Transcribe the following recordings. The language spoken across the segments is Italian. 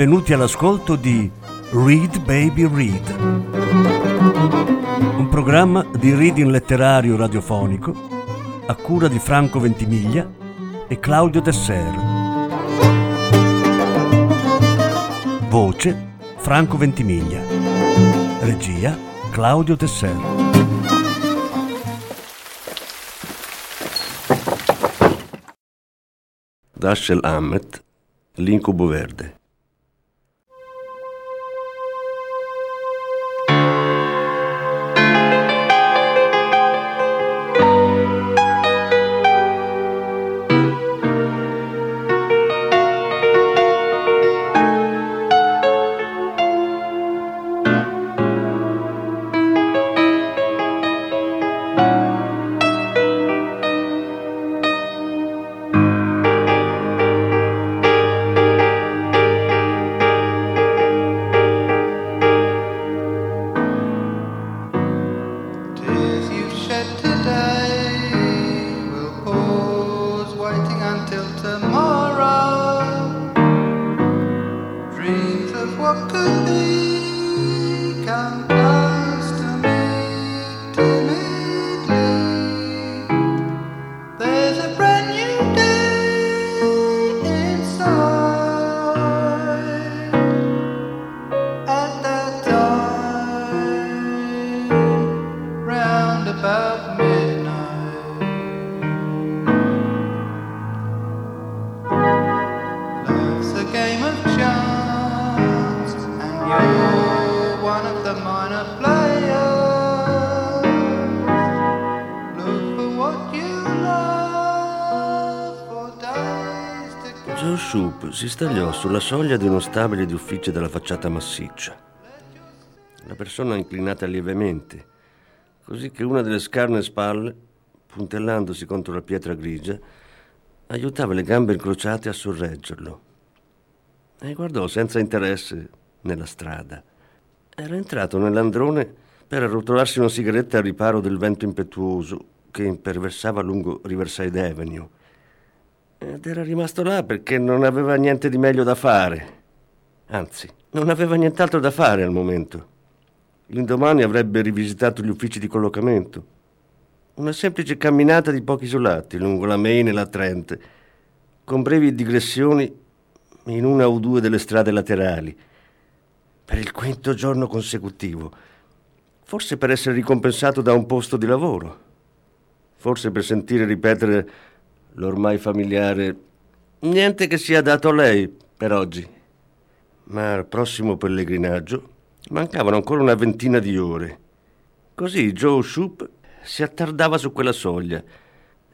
benvenuti all'ascolto di Read Baby Read, un programma di reading letterario radiofonico a cura di Franco Ventimiglia e Claudio Desser. Voce Franco Ventimiglia. Regia Claudio Desser. Dashiell Hammett, L'incubo verde. Game of chance, and you're one of the minor players. Look for what you love for days to come. Joe Shoop si stagliò sulla soglia di uno stabile di uffici dalla facciata massiccia. La persona inclinata lievemente, così che una delle scarne spalle, puntellandosi contro la pietra grigia, aiutava le gambe incrociate a sorreggerlo. E guardò senza interesse nella strada. Era entrato nell'androne per arrotolarsi una sigaretta al riparo del vento impetuoso che imperversava lungo Riverside Avenue. Ed era rimasto là perché non aveva niente di meglio da fare. Anzi, non aveva nient'altro da fare al momento. L'indomani avrebbe rivisitato gli uffici di collocamento. Una semplice camminata di pochi isolati lungo la Main e la Trent, con brevi digressioni in una o due delle strade laterali, per il quinto giorno consecutivo, forse per essere ricompensato da un posto di lavoro, forse per sentire ripetere l'ormai familiare niente che sia dato a lei per oggi. Ma al prossimo pellegrinaggio mancavano ancora una ventina di ore. Così Joe Shoop si attardava su quella soglia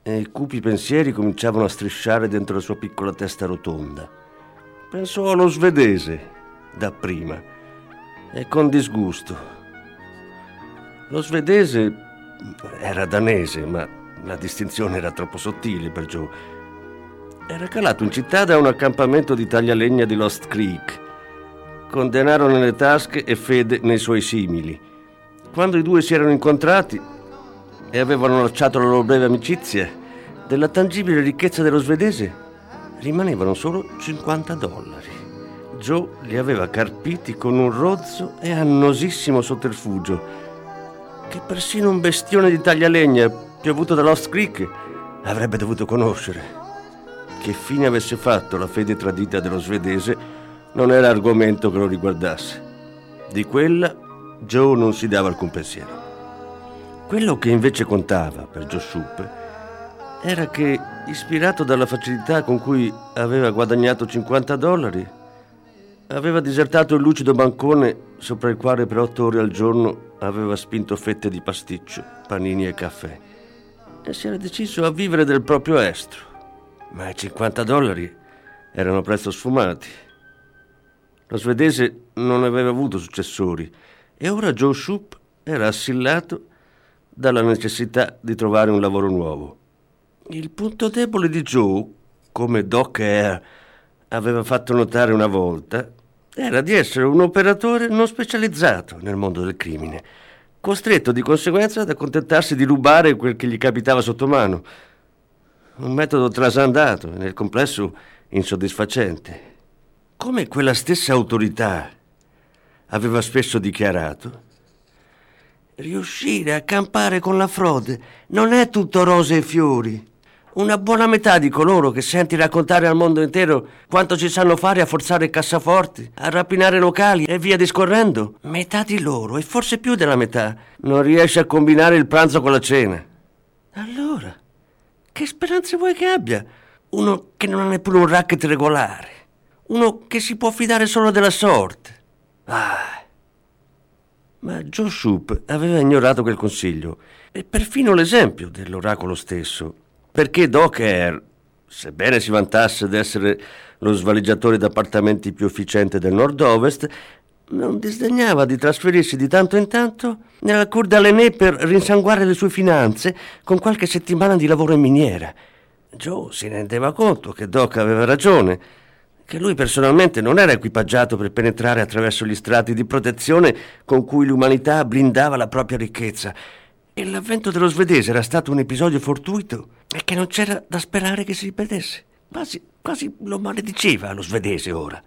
e i cupi pensieri cominciavano a strisciare dentro la sua piccola testa rotonda. Pensò allo svedese, dapprima, e con disgusto. Lo svedese era danese, ma la distinzione era troppo sottile per Joe. Era calato in città da un accampamento di taglialegna di Lost Creek, con denaro nelle tasche e fede nei suoi simili. Quando i due si erano incontrati e avevano lasciato la loro breve amicizia, della tangibile ricchezza dello svedese rimanevano solo 50 dollari. Joe li aveva carpiti con un rozzo e annosissimo sotterfugio che persino un bestione di taglialegna piovuto da Lost Creek avrebbe dovuto conoscere. Che fine avesse fatto la fede tradita dello svedese non era argomento che lo riguardasse. Di quella Joe non si dava alcun pensiero. Quello che invece contava per Joe Shoop era che, ispirato dalla facilità con cui aveva guadagnato 50 dollari, aveva disertato il lucido bancone sopra il quale per otto ore al giorno aveva spinto fette di pasticcio, panini e caffè e si era deciso a vivere del proprio estro. Ma i 50 dollari erano presto sfumati. Lo svedese non aveva avuto successori e ora Joe Shoop era assillato dalla necessità di trovare un lavoro nuovo. Il punto debole di Joe, come Doc Air aveva fatto notare una volta, era di essere un operatore non specializzato nel mondo del crimine, costretto di conseguenza ad accontentarsi di rubare quel che gli capitava sotto mano. Un metodo trasandato e nel complesso insoddisfacente. come quella stessa autorità aveva spesso dichiarato, riuscire a campare con la frode non è tutto rose e fiori. Una buona metà di coloro che senti raccontare al mondo intero quanto ci sanno fare a forzare cassaforti, a rapinare locali e via discorrendo, metà di loro, e forse più della metà, non riesce a combinare il pranzo con la cena. Allora, che speranze vuoi che abbia? Uno che non ha neppure un racket regolare, uno che si può fidare solo della sorte. Ah. Ma Joe Shoup aveva ignorato quel consiglio e perfino l'esempio dell'oracolo stesso, perché Doc Air, sebbene si vantasse d'essere lo svaligiatore d'appartamenti più efficiente del nord-ovest, non disdegnava di trasferirsi di tanto in tanto nella Cour d'Alenée per rinsanguare le sue finanze con qualche settimana di lavoro in miniera. Joe si rendeva conto che Doc aveva ragione che lui personalmente non era equipaggiato per penetrare attraverso gli strati di protezione con cui l'umanità blindava la propria ricchezza. E l'avvento dello svedese era stato un episodio fortuito e che non c'era da sperare che si ripetesse. Quasi, quasi lo malediceva lo svedese ora.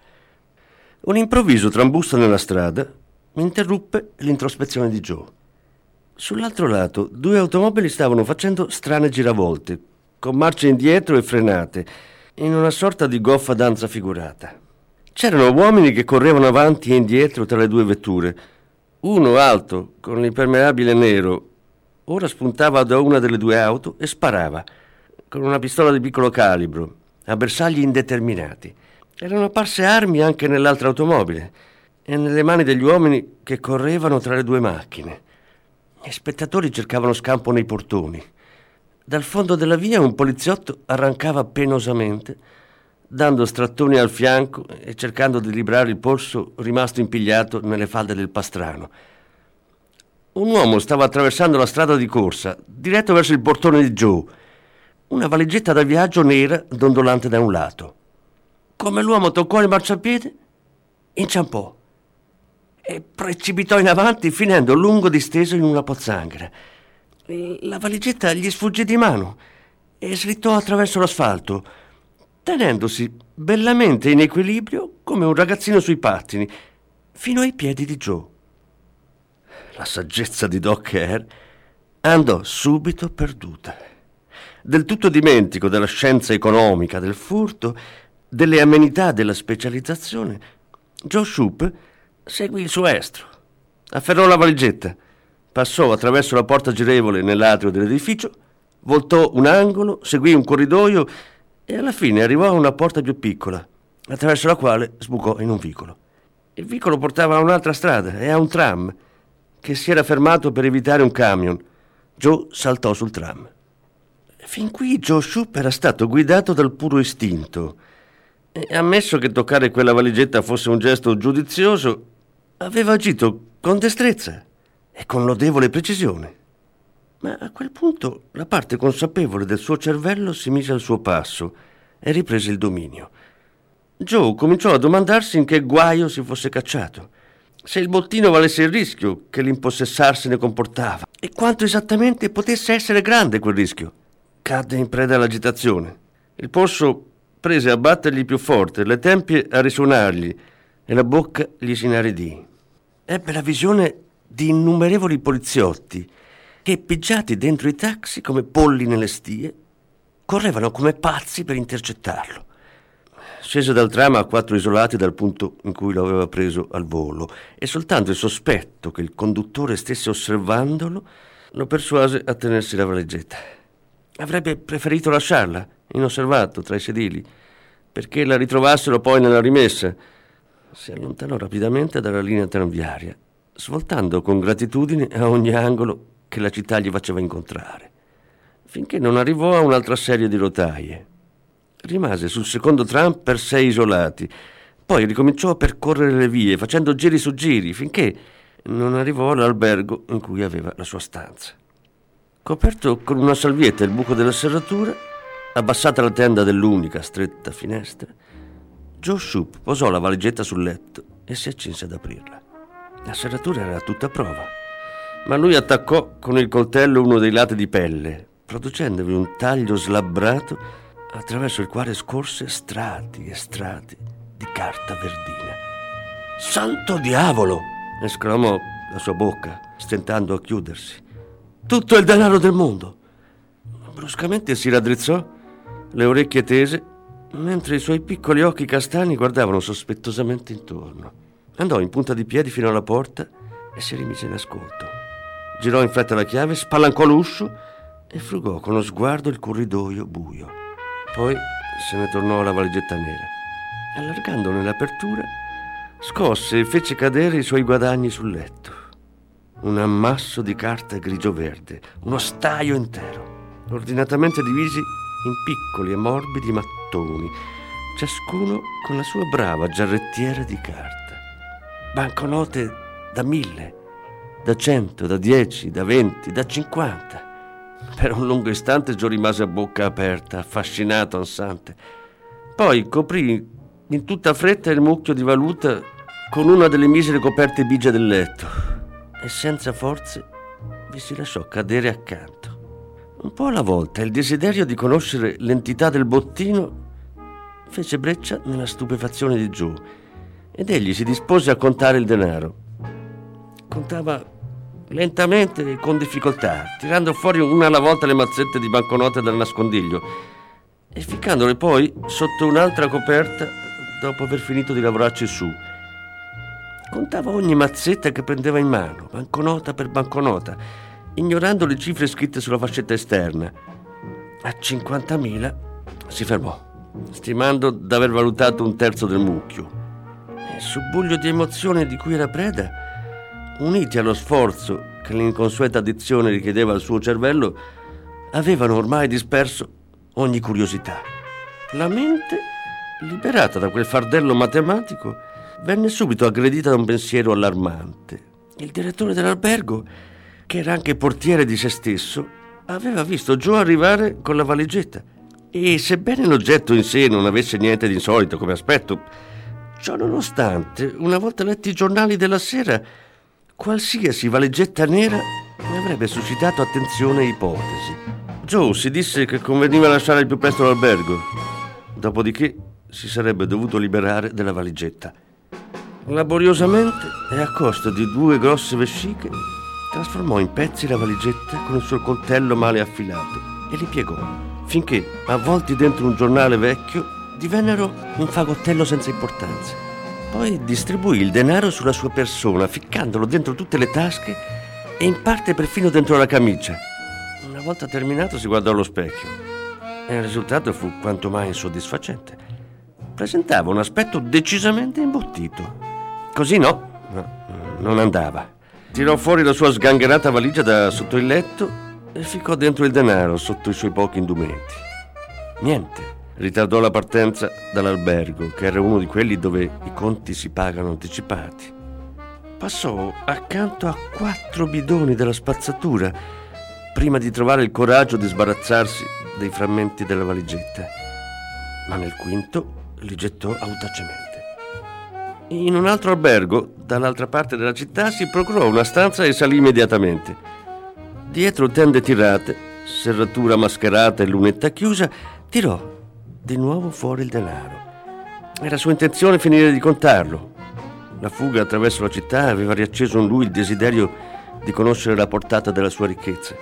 Un improvviso trambusto nella strada interruppe l'introspezione di Joe. Sull'altro lato, due automobili stavano facendo strane giravolte, con marce indietro e frenate in una sorta di goffa danza figurata. C'erano uomini che correvano avanti e indietro tra le due vetture. Uno alto, con l'impermeabile nero, ora spuntava da una delle due auto e sparava, con una pistola di piccolo calibro, a bersagli indeterminati. Erano apparse armi anche nell'altra automobile e nelle mani degli uomini che correvano tra le due macchine. Gli spettatori cercavano scampo nei portoni. Dal fondo della via un poliziotto arrancava penosamente, dando strattoni al fianco e cercando di librare il polso rimasto impigliato nelle falde del pastrano. Un uomo stava attraversando la strada di corsa, diretto verso il portone di Joe, una valigetta da viaggio nera dondolante da un lato. Come l'uomo toccò il marciapiede, inciampò e precipitò in avanti finendo lungo disteso in una pozzanghera. La valigetta gli sfuggì di mano e slittò attraverso l'asfalto, tenendosi bellamente in equilibrio come un ragazzino sui pattini, fino ai piedi di Joe. La saggezza di Doc Air andò subito perduta. Del tutto dimentico della scienza economica del furto, delle amenità della specializzazione, Joe Shoup seguì il suo estro, afferrò la valigetta Passò attraverso la porta girevole nell'atrio dell'edificio, voltò un angolo, seguì un corridoio e alla fine arrivò a una porta più piccola, attraverso la quale sbucò in un vicolo. Il vicolo portava a un'altra strada e a un tram che si era fermato per evitare un camion. Joe saltò sul tram. Fin qui Joe Shoup era stato guidato dal puro istinto e ammesso che toccare quella valigetta fosse un gesto giudizioso, aveva agito con destrezza e con lodevole precisione. Ma a quel punto la parte consapevole del suo cervello si mise al suo passo e riprese il dominio. Joe cominciò a domandarsi in che guaio si fosse cacciato, se il bottino valesse il rischio che l'impossessarsene comportava e quanto esattamente potesse essere grande quel rischio. Cadde in preda all'agitazione. Il polso prese a battergli più forte, le tempie a risuonargli e la bocca gli si inaridì. Ebbe la visione di innumerevoli poliziotti che, pigiati dentro i taxi come polli nelle stie, correvano come pazzi per intercettarlo. Scese dal tram a quattro isolati dal punto in cui lo aveva preso al volo e soltanto il sospetto che il conduttore stesse osservandolo lo persuase a tenersi la valigetta. Avrebbe preferito lasciarla, inosservato, tra i sedili, perché la ritrovassero poi nella rimessa. Si allontanò rapidamente dalla linea tranviaria svoltando con gratitudine a ogni angolo che la città gli faceva incontrare, finché non arrivò a un'altra serie di rotaie. Rimase sul secondo tram per sei isolati, poi ricominciò a percorrere le vie, facendo giri su giri, finché non arrivò all'albergo in cui aveva la sua stanza. Coperto con una salvietta il buco della serratura, abbassata la tenda dell'unica stretta finestra, Joe Shoup posò la valigetta sul letto e si accinse ad aprirla. La serratura era tutta a prova, ma lui attaccò con il coltello uno dei lati di pelle, producendovi un taglio slabbrato attraverso il quale scorse strati e strati di carta verdina. Santo diavolo! esclamò la sua bocca, stentando a chiudersi. Tutto il denaro del mondo! Bruscamente si raddrizzò, le orecchie tese, mentre i suoi piccoli occhi castani guardavano sospettosamente intorno. Andò in punta di piedi fino alla porta e si rimise in ascolto. Girò in fretta la chiave, spalancò l'uscio e frugò con lo sguardo il corridoio buio. Poi se ne tornò alla valigetta nera. Allargandone l'apertura, scosse e fece cadere i suoi guadagni sul letto. Un ammasso di carta grigio-verde, uno staio intero, ordinatamente divisi in piccoli e morbidi mattoni, ciascuno con la sua brava giarrettiera di carta. Banconote da mille, da cento, da dieci, da venti, da cinquanta. Per un lungo istante Gio rimase a bocca aperta, affascinato, ansante. Poi coprì in tutta fretta il mucchio di valuta con una delle misere coperte bigie del letto e senza forze vi si lasciò cadere accanto. Un po' alla volta il desiderio di conoscere l'entità del bottino fece breccia nella stupefazione di Joe ed egli si dispose a contare il denaro. Contava lentamente con difficoltà, tirando fuori una alla volta le mazzette di banconote dal nascondiglio e ficcandole poi sotto un'altra coperta dopo aver finito di lavorarci su. Contava ogni mazzetta che prendeva in mano, banconota per banconota, ignorando le cifre scritte sulla fascetta esterna. A 50.000 si fermò, stimando d'aver valutato un terzo del mucchio. E subbuglio di emozione di cui era preda, uniti allo sforzo che l'inconsueta dizione richiedeva al suo cervello, avevano ormai disperso ogni curiosità. La mente, liberata da quel fardello matematico, venne subito aggredita da un pensiero allarmante. Il direttore dell'albergo, che era anche portiere di se stesso, aveva visto Joe arrivare con la valigetta e sebbene l'oggetto in sé non avesse niente di insolito come aspetto, ciò nonostante, una volta letti i giornali della sera, qualsiasi valigetta nera ne avrebbe suscitato attenzione e ipotesi. Joe si disse che conveniva lasciare il più presto l'albergo, dopodiché si sarebbe dovuto liberare della valigetta. Laboriosamente e a costo di due grosse vesciche, trasformò in pezzi la valigetta con il suo coltello male affilato e li piegò, finché, avvolti dentro un giornale vecchio, divennero un fagottello senza importanza. Poi distribuì il denaro sulla sua persona, ficcandolo dentro tutte le tasche e in parte perfino dentro la camicia. Una volta terminato si guardò allo specchio e il risultato fu quanto mai insoddisfacente. Presentava un aspetto decisamente imbottito. Così no, no, non andava. Tirò fuori la sua sgangherata valigia da sotto il letto e ficcò dentro il denaro sotto i suoi pochi indumenti. Niente. Ritardò la partenza dall'albergo, che era uno di quelli dove i conti si pagano anticipati. Passò accanto a quattro bidoni della spazzatura prima di trovare il coraggio di sbarazzarsi dei frammenti della valigetta. Ma nel quinto li gettò audacemente. In un altro albergo, dall'altra parte della città, si procurò una stanza e salì immediatamente. Dietro tende tirate, serratura mascherata e lunetta chiusa, tirò di nuovo fuori il denaro. Era sua intenzione finire di contarlo. La fuga attraverso la città aveva riacceso in lui il desiderio di conoscere la portata della sua ricchezza.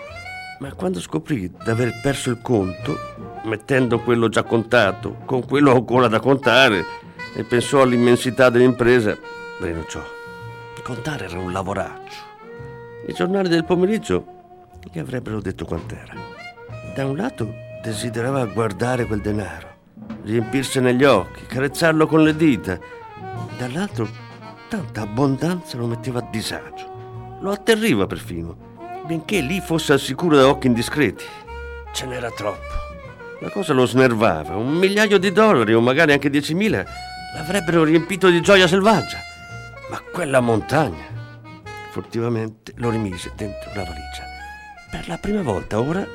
Ma quando scoprì d'aver perso il conto, mettendo quello già contato con quello ancora da contare, e pensò all'immensità dell'impresa, rinunciò. Contare era un lavoraccio. I giornali del pomeriggio gli avrebbero detto quant'era. Da un lato desiderava guardare quel denaro, riempirsene gli occhi, carezzarlo con le dita. Dall'altro tanta abbondanza lo metteva a disagio. Lo atterriva perfino, benché lì fosse al sicuro da occhi indiscreti. Ce n'era troppo. La cosa lo snervava. Un migliaio di dollari o magari anche diecimila l'avrebbero riempito di gioia selvaggia. Ma quella montagna, furtivamente lo rimise dentro la valigia. Per la prima volta ora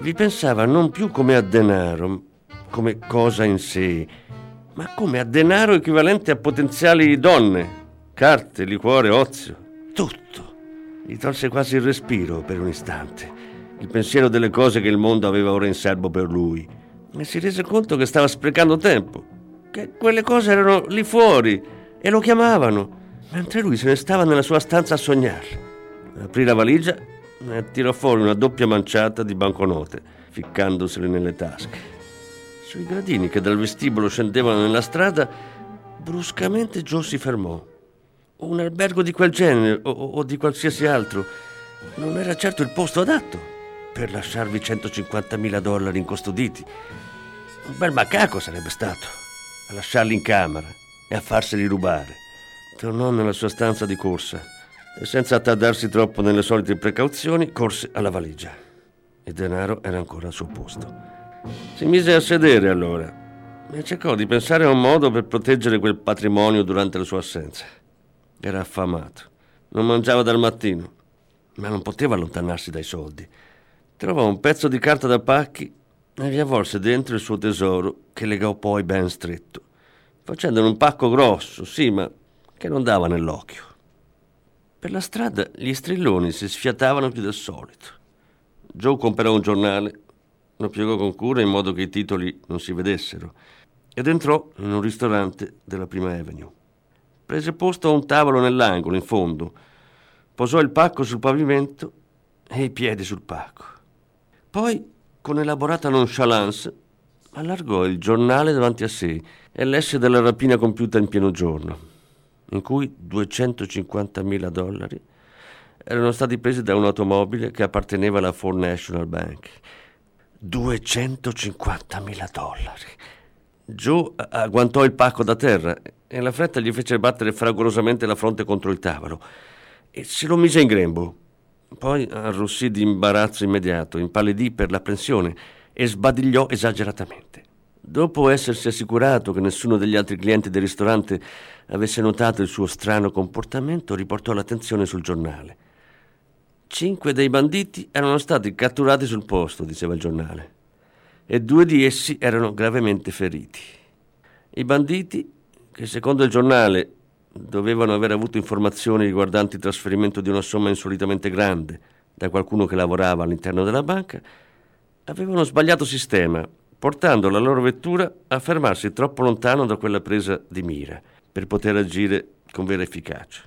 vi pensava non più come a denaro, come cosa in sé, ma come a denaro equivalente a potenziali donne, carte, liquore, ozio, tutto. Gli tolse quasi il respiro per un istante, il pensiero delle cose che il mondo aveva ora in serbo per lui, e si rese conto che stava sprecando tempo che quelle cose erano lì fuori e lo chiamavano, mentre lui se ne stava nella sua stanza a sognarle. Aprì la valigia e tirò fuori una doppia manciata di banconote, ficcandosele nelle tasche. Sui gradini che dal vestibolo scendevano nella strada, bruscamente Joe si fermò. Un albergo di quel genere o, o di qualsiasi altro non era certo il posto adatto per lasciarvi 150.000 dollari incustoditi. Un bel macaco sarebbe stato a lasciarli in camera e a farseli rubare. Tornò nella sua stanza di corsa e senza attardarsi troppo nelle solite precauzioni corse alla valigia. Il denaro era ancora al suo posto. Si mise a sedere allora e cercò di pensare a un modo per proteggere quel patrimonio durante la sua assenza. Era affamato, non mangiava dal mattino, ma non poteva allontanarsi dai soldi. Trovò un pezzo di carta da pacchi e vi avvolse dentro il suo tesoro che legò poi ben stretto, facendone un pacco grosso, sì, ma che non dava nell'occhio. Per la strada gli strilloni si sfiatavano più del solito. Joe comperò un giornale, lo piegò con cura in modo che i titoli non si vedessero ed entrò in un ristorante della Prima Avenue. Prese posto a un tavolo nell'angolo, in fondo, posò il pacco sul pavimento e i piedi sul pacco. Poi, con elaborata nonchalance, allargò il giornale davanti a sé e lesse della rapina compiuta in pieno giorno in cui 250.000 dollari erano stati presi da un'automobile che apparteneva alla Ford National Bank. 250.000 dollari. Joe agguantò il pacco da terra e la fretta gli fece battere fragorosamente la fronte contro il tavolo e se lo mise in grembo. Poi arrossì di imbarazzo immediato, impallidì per l'apprensione e sbadigliò esageratamente. Dopo essersi assicurato che nessuno degli altri clienti del ristorante avesse notato il suo strano comportamento, riportò l'attenzione sul giornale. Cinque dei banditi erano stati catturati sul posto, diceva il giornale, e due di essi erano gravemente feriti. I banditi, che secondo il giornale dovevano aver avuto informazioni riguardanti il trasferimento di una somma insolitamente grande da qualcuno che lavorava all'interno della banca, avevano sbagliato sistema portando la loro vettura a fermarsi troppo lontano da quella presa di mira per poter agire con vera efficacia.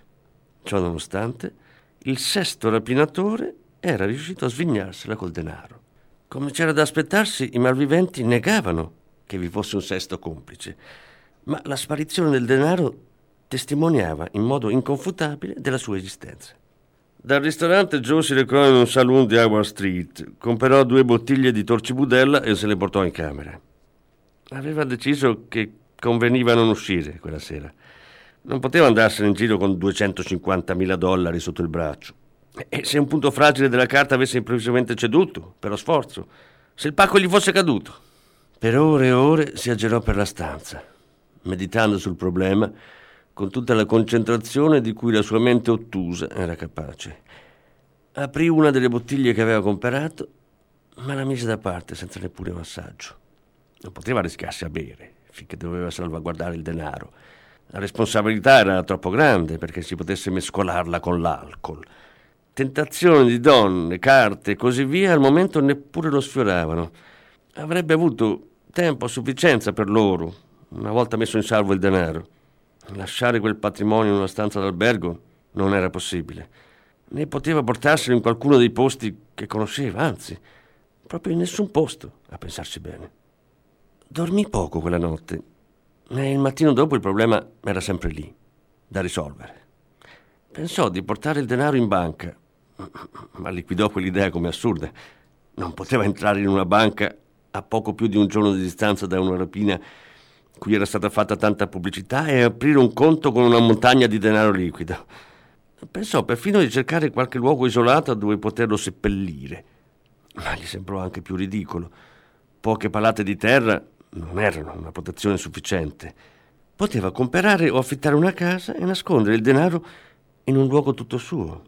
Ciò nonostante, il sesto rapinatore era riuscito a svignarsela col denaro. Come c'era da aspettarsi, i malviventi negavano che vi fosse un sesto complice, ma la sparizione del denaro testimoniava in modo inconfutabile della sua esistenza. Dal ristorante Joe si recò in un saloon di Howard Street, comperò due bottiglie di torcibudella e se le portò in camera. Aveva deciso che conveniva non uscire quella sera. Non poteva andarsene in giro con 250.000 dollari sotto il braccio. E se un punto fragile della carta avesse improvvisamente ceduto, per lo sforzo, se il pacco gli fosse caduto. Per ore e ore si aggirò per la stanza, meditando sul problema con tutta la concentrazione di cui la sua mente ottusa era capace. Aprì una delle bottiglie che aveva comperato, ma la mise da parte senza neppure un assaggio. Non poteva rischiarsi a bere, finché doveva salvaguardare il denaro. La responsabilità era troppo grande perché si potesse mescolarla con l'alcol. Tentazioni di donne, carte e così via al momento neppure lo sfioravano. Avrebbe avuto tempo a sufficienza per loro, una volta messo in salvo il denaro. Lasciare quel patrimonio in una stanza d'albergo non era possibile, né poteva portarselo in qualcuno dei posti che conosceva, anzi, proprio in nessun posto, a pensarci bene. Dormì poco quella notte e il mattino dopo il problema era sempre lì, da risolvere. Pensò di portare il denaro in banca, ma liquidò quell'idea come assurda. Non poteva entrare in una banca a poco più di un giorno di distanza da una rapina cui era stata fatta tanta pubblicità e aprire un conto con una montagna di denaro liquido. Pensò perfino di cercare qualche luogo isolato dove poterlo seppellire, ma gli sembrò anche più ridicolo. Poche palate di terra non erano una protezione sufficiente. Poteva comprare o affittare una casa e nascondere il denaro in un luogo tutto suo.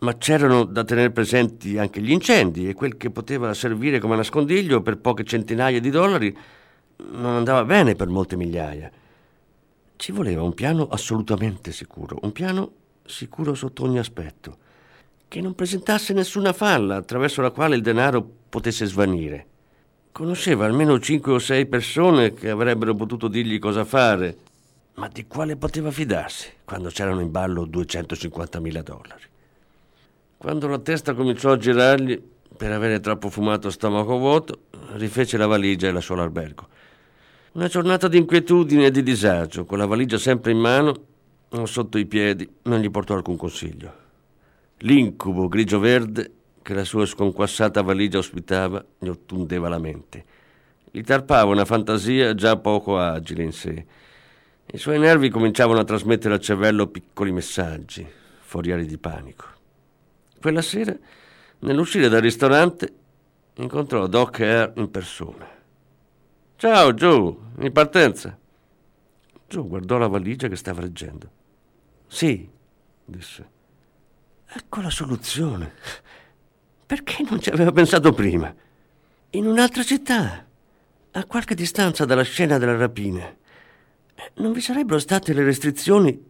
Ma c'erano da tenere presenti anche gli incendi e quel che poteva servire come nascondiglio per poche centinaia di dollari non andava bene per molte migliaia. Ci voleva un piano assolutamente sicuro, un piano sicuro sotto ogni aspetto, che non presentasse nessuna falla attraverso la quale il denaro potesse svanire. Conosceva almeno cinque o sei persone che avrebbero potuto dirgli cosa fare, ma di quale poteva fidarsi quando c'erano in ballo 250.000 dollari? Quando la testa cominciò a girargli per avere troppo fumato a stomaco vuoto, rifece la valigia e lasciò l'albergo. Una giornata di inquietudine e di disagio, con la valigia sempre in mano sotto i piedi, non gli portò alcun consiglio. L'incubo grigio-verde che la sua sconquassata valigia ospitava gli ottundeva la mente. Gli tarpava una fantasia già poco agile in sé. I suoi nervi cominciavano a trasmettere al cervello piccoli messaggi, forieri di panico. Quella sera, nell'uscire dal ristorante, incontrò Doc Air in persona. Ciao Joe, in partenza. Joe guardò la valigia che stava leggendo. Sì, disse. Ecco la soluzione. Perché non ci aveva pensato prima? In un'altra città, a qualche distanza dalla scena della rapina non vi sarebbero state le restrizioni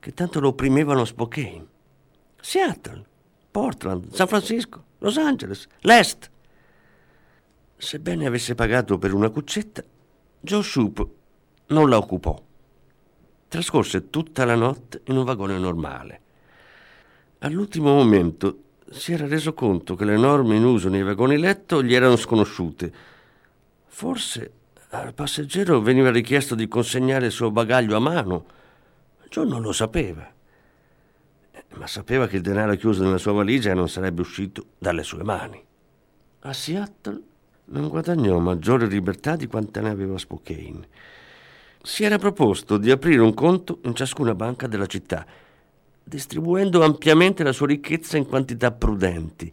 che tanto lo opprimevano a Spokane. Seattle, Portland, San Francisco, Los Angeles, l'Est. Sebbene avesse pagato per una cuccetta, Joe Shoup non la occupò. Trascorse tutta la notte in un vagone normale. All'ultimo momento si era reso conto che le norme in uso nei vagoni letto gli erano sconosciute. Forse al passeggero veniva richiesto di consegnare il suo bagaglio a mano. John non lo sapeva, ma sapeva che il denaro chiuso nella sua valigia non sarebbe uscito dalle sue mani. A Seattle non guadagnò maggiore libertà di quanta ne aveva Spokane. Si era proposto di aprire un conto in ciascuna banca della città, distribuendo ampiamente la sua ricchezza in quantità prudenti,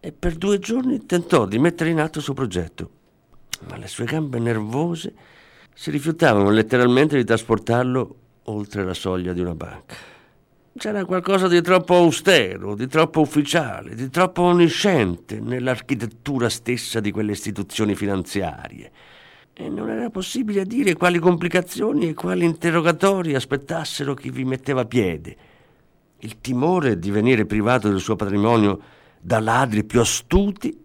e per due giorni tentò di mettere in atto il suo progetto ma le sue gambe nervose si rifiutavano letteralmente di trasportarlo oltre la soglia di una banca. C'era qualcosa di troppo austero, di troppo ufficiale, di troppo onnisciente nell'architettura stessa di quelle istituzioni finanziarie. E non era possibile dire quali complicazioni e quali interrogatori aspettassero chi vi metteva piede. Il timore di venire privato del suo patrimonio da ladri più astuti,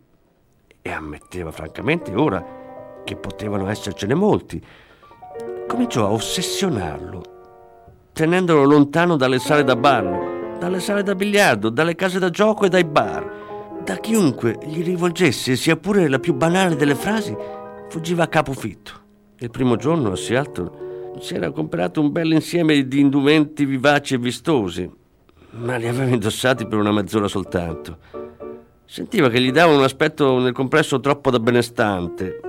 e ammetteva francamente ora che potevano essercene molti, cominciò a ossessionarlo, tenendolo lontano dalle sale da ballo, dalle sale da biliardo, dalle case da gioco e dai bar. Da chiunque gli rivolgesse, sia pure la più banale delle frasi, fuggiva a capofitto. Il primo giorno a Seattle si era comprato un bel insieme di indumenti vivaci e vistosi, ma li aveva indossati per una mezz'ora soltanto. Sentiva che gli davano un aspetto nel complesso troppo da benestante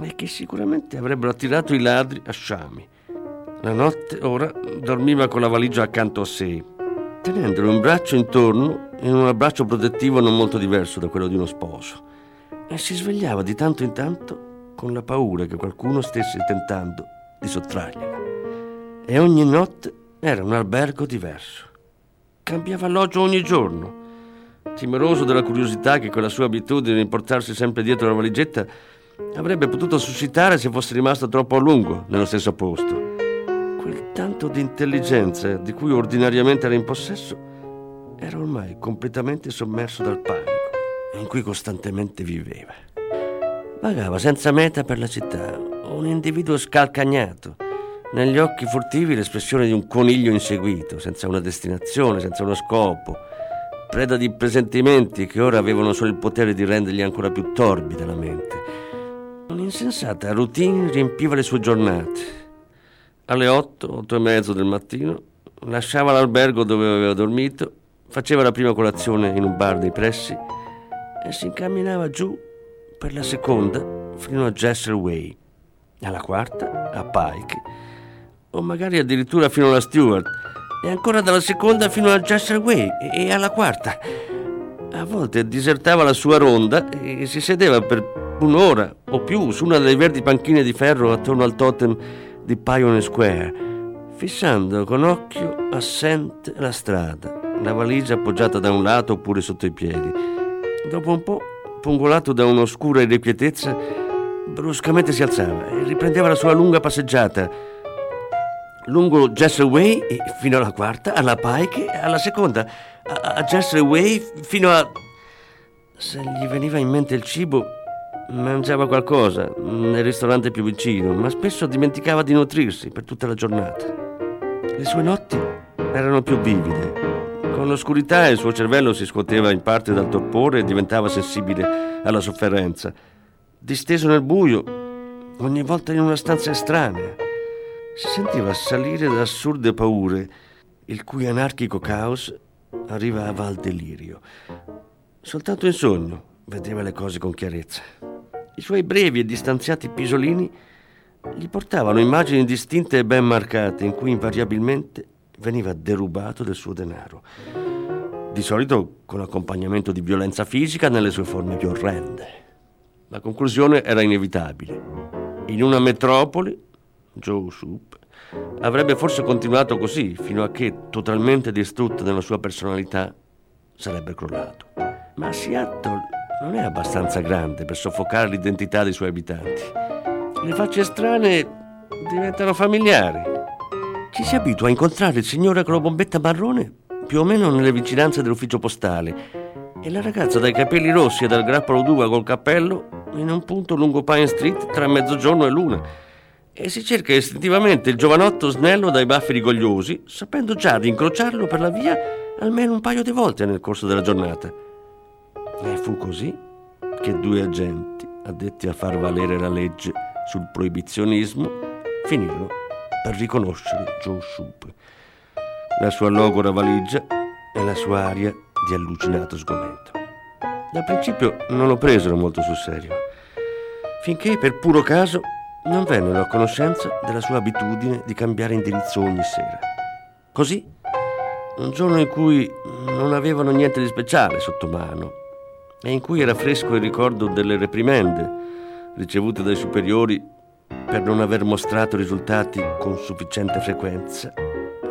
e che sicuramente avrebbero attirato i ladri a sciami. La notte ora dormiva con la valigia accanto a sé, tenendolo un braccio intorno in un abbraccio protettivo non molto diverso da quello di uno sposo, e si svegliava di tanto in tanto con la paura che qualcuno stesse tentando di sottrargliela. E ogni notte era un albergo diverso. Cambiava alloggio ogni giorno. Timoroso della curiosità che con la sua abitudine di portarsi sempre dietro la valigetta avrebbe potuto suscitare se fosse rimasto troppo a lungo nello stesso posto. Quel tanto di intelligenza di cui ordinariamente era in possesso era ormai completamente sommerso dal panico in cui costantemente viveva. Vagava senza meta per la città, un individuo scalcagnato, negli occhi furtivi l'espressione di un coniglio inseguito, senza una destinazione, senza uno scopo, preda di presentimenti che ora avevano solo il potere di rendergli ancora più torbida la mente Un'insensata routine riempiva le sue giornate. Alle otto, otto e mezzo del mattino, lasciava l'albergo dove aveva dormito, faceva la prima colazione in un bar dei pressi e si incamminava giù per la seconda fino a Jesser Way, alla quarta a Pike, o magari addirittura fino alla Stewart, e ancora dalla seconda fino a Jesser Way e alla quarta. A volte disertava la sua ronda e si sedeva per un'ora o più su una delle verdi panchine di ferro attorno al totem di Pioneer Square, fissando con occhio assente la strada, la valigia appoggiata da un lato oppure sotto i piedi. Dopo un po', pungolato da un'oscura irrequietezza, bruscamente si alzava e riprendeva la sua lunga passeggiata lungo Jessel Way fino alla quarta, alla Pike, alla seconda, a, a fino a... Se gli veniva in mente il cibo, mangiava qualcosa nel ristorante più vicino, ma spesso dimenticava di nutrirsi per tutta la giornata. Le sue notti erano più vivide. Con l'oscurità il suo cervello si scuoteva in parte dal torpore e diventava sensibile alla sofferenza. Disteso nel buio, ogni volta in una stanza estranea, si sentiva salire da assurde paure, il cui anarchico caos arrivava al delirio. Soltanto in sogno vedeva le cose con chiarezza. I suoi brevi e distanziati pisolini gli portavano immagini distinte e ben marcate in cui invariabilmente veniva derubato del suo denaro, di solito con accompagnamento di violenza fisica nelle sue forme più orrende. La conclusione era inevitabile. In una metropoli, Joe Soup avrebbe forse continuato così fino a che, totalmente distrutto nella sua personalità, sarebbe crollato. Ma Seattle non è abbastanza grande per soffocare l'identità dei suoi abitanti. Le facce strane diventano familiari. Ci si abitua a incontrare il signore con la bombetta marrone più o meno nelle vicinanze dell'ufficio postale e la ragazza dai capelli rossi e dal grappolo d'uva col cappello in un punto lungo Pine Street tra mezzogiorno e luna e si cerca istintivamente il giovanotto snello dai baffi rigogliosi, sapendo già di incrociarlo per la via almeno un paio di volte nel corso della giornata. E fu così che due agenti, addetti a far valere la legge sul proibizionismo, finirono per riconoscere Joe Shoup, la sua logora valigia e la sua aria di allucinato sgomento. Da principio non lo presero molto sul serio, finché per puro caso non vennero a conoscenza della sua abitudine di cambiare indirizzo ogni sera. Così, un giorno in cui non avevano niente di speciale sotto mano e in cui era fresco il ricordo delle reprimende ricevute dai superiori per non aver mostrato risultati con sufficiente frequenza,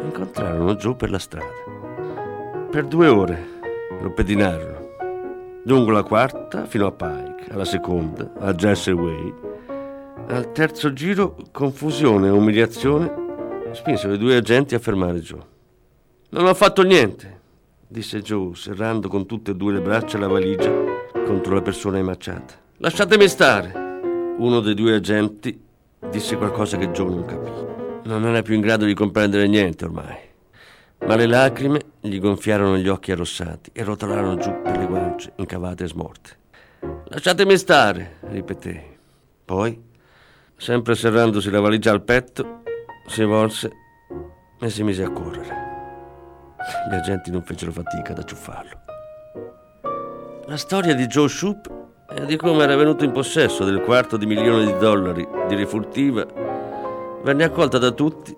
incontrarono Joe per la strada. Per due ore lo pedinarono, lungo la quarta fino a Pike, alla seconda, a Jesse Way. Al terzo giro, confusione e umiliazione spinsero i due agenti a fermare Joe. Non ho fatto niente, disse Joe, serrando con tutte e due le braccia la valigia contro la persona emaciata. Lasciatemi stare. Uno dei due agenti disse qualcosa che Joe non capì. Non era più in grado di comprendere niente ormai, ma le lacrime gli gonfiarono gli occhi arrossati e rotolarono giù per le guance incavate e smorte. Lasciatemi stare, ripeté. Poi, sempre serrandosi la valigia al petto, si volse e si mise a correre. Gli agenti non fecero fatica ad acciuffarlo. La storia di Joe Shoup e di come era venuto in possesso del quarto di milione di dollari di rifurtiva venne accolta da tutti,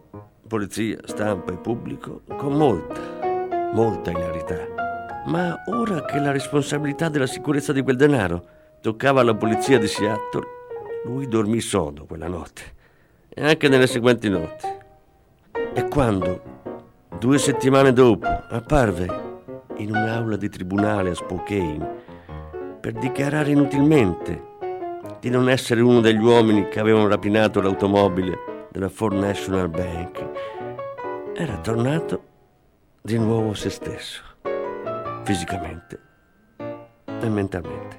polizia, stampa e pubblico, con molta, molta ilarità. Ma ora che la responsabilità della sicurezza di quel denaro toccava alla polizia di Seattle, lui dormì sodo quella notte e anche nelle seguenti notti. E quando, due settimane dopo, apparve in un'aula di tribunale a Spokane per dichiarare inutilmente di non essere uno degli uomini che avevano rapinato l'automobile della Ford National Bank, era tornato di nuovo se stesso, fisicamente e mentalmente.